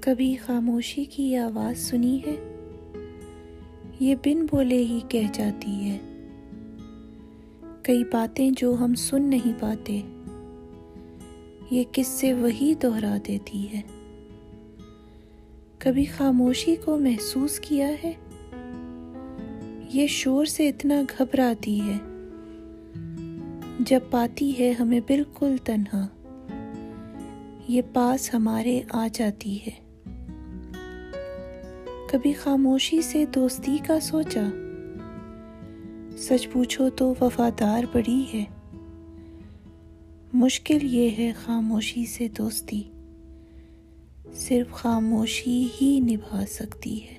کبھی خاموشی کی آواز سنی ہے؟ یہ بن بولے ہی کہہ جاتی ہے۔ کئی باتیں جو ہم سن نہیں پاتے، یہ کس سے وہی دہرا دیتی ہے؟ کبھی خاموشی کو محسوس کیا ہے؟ یہ شور سے اتنا گھبراتی ہے۔ جب پاتی ہے ہمیں بالکل تنہا، یہ پاس ہمارے آ جاتی ہے۔ کبھی خاموشی سے دوستی کا سوچا۔ سچ پوچھو تو وفادار بڑی ہے۔ مشکل یہ ہے خاموشی سے دوستی۔ صرف خاموشی ہی نبھا سکتی ہے۔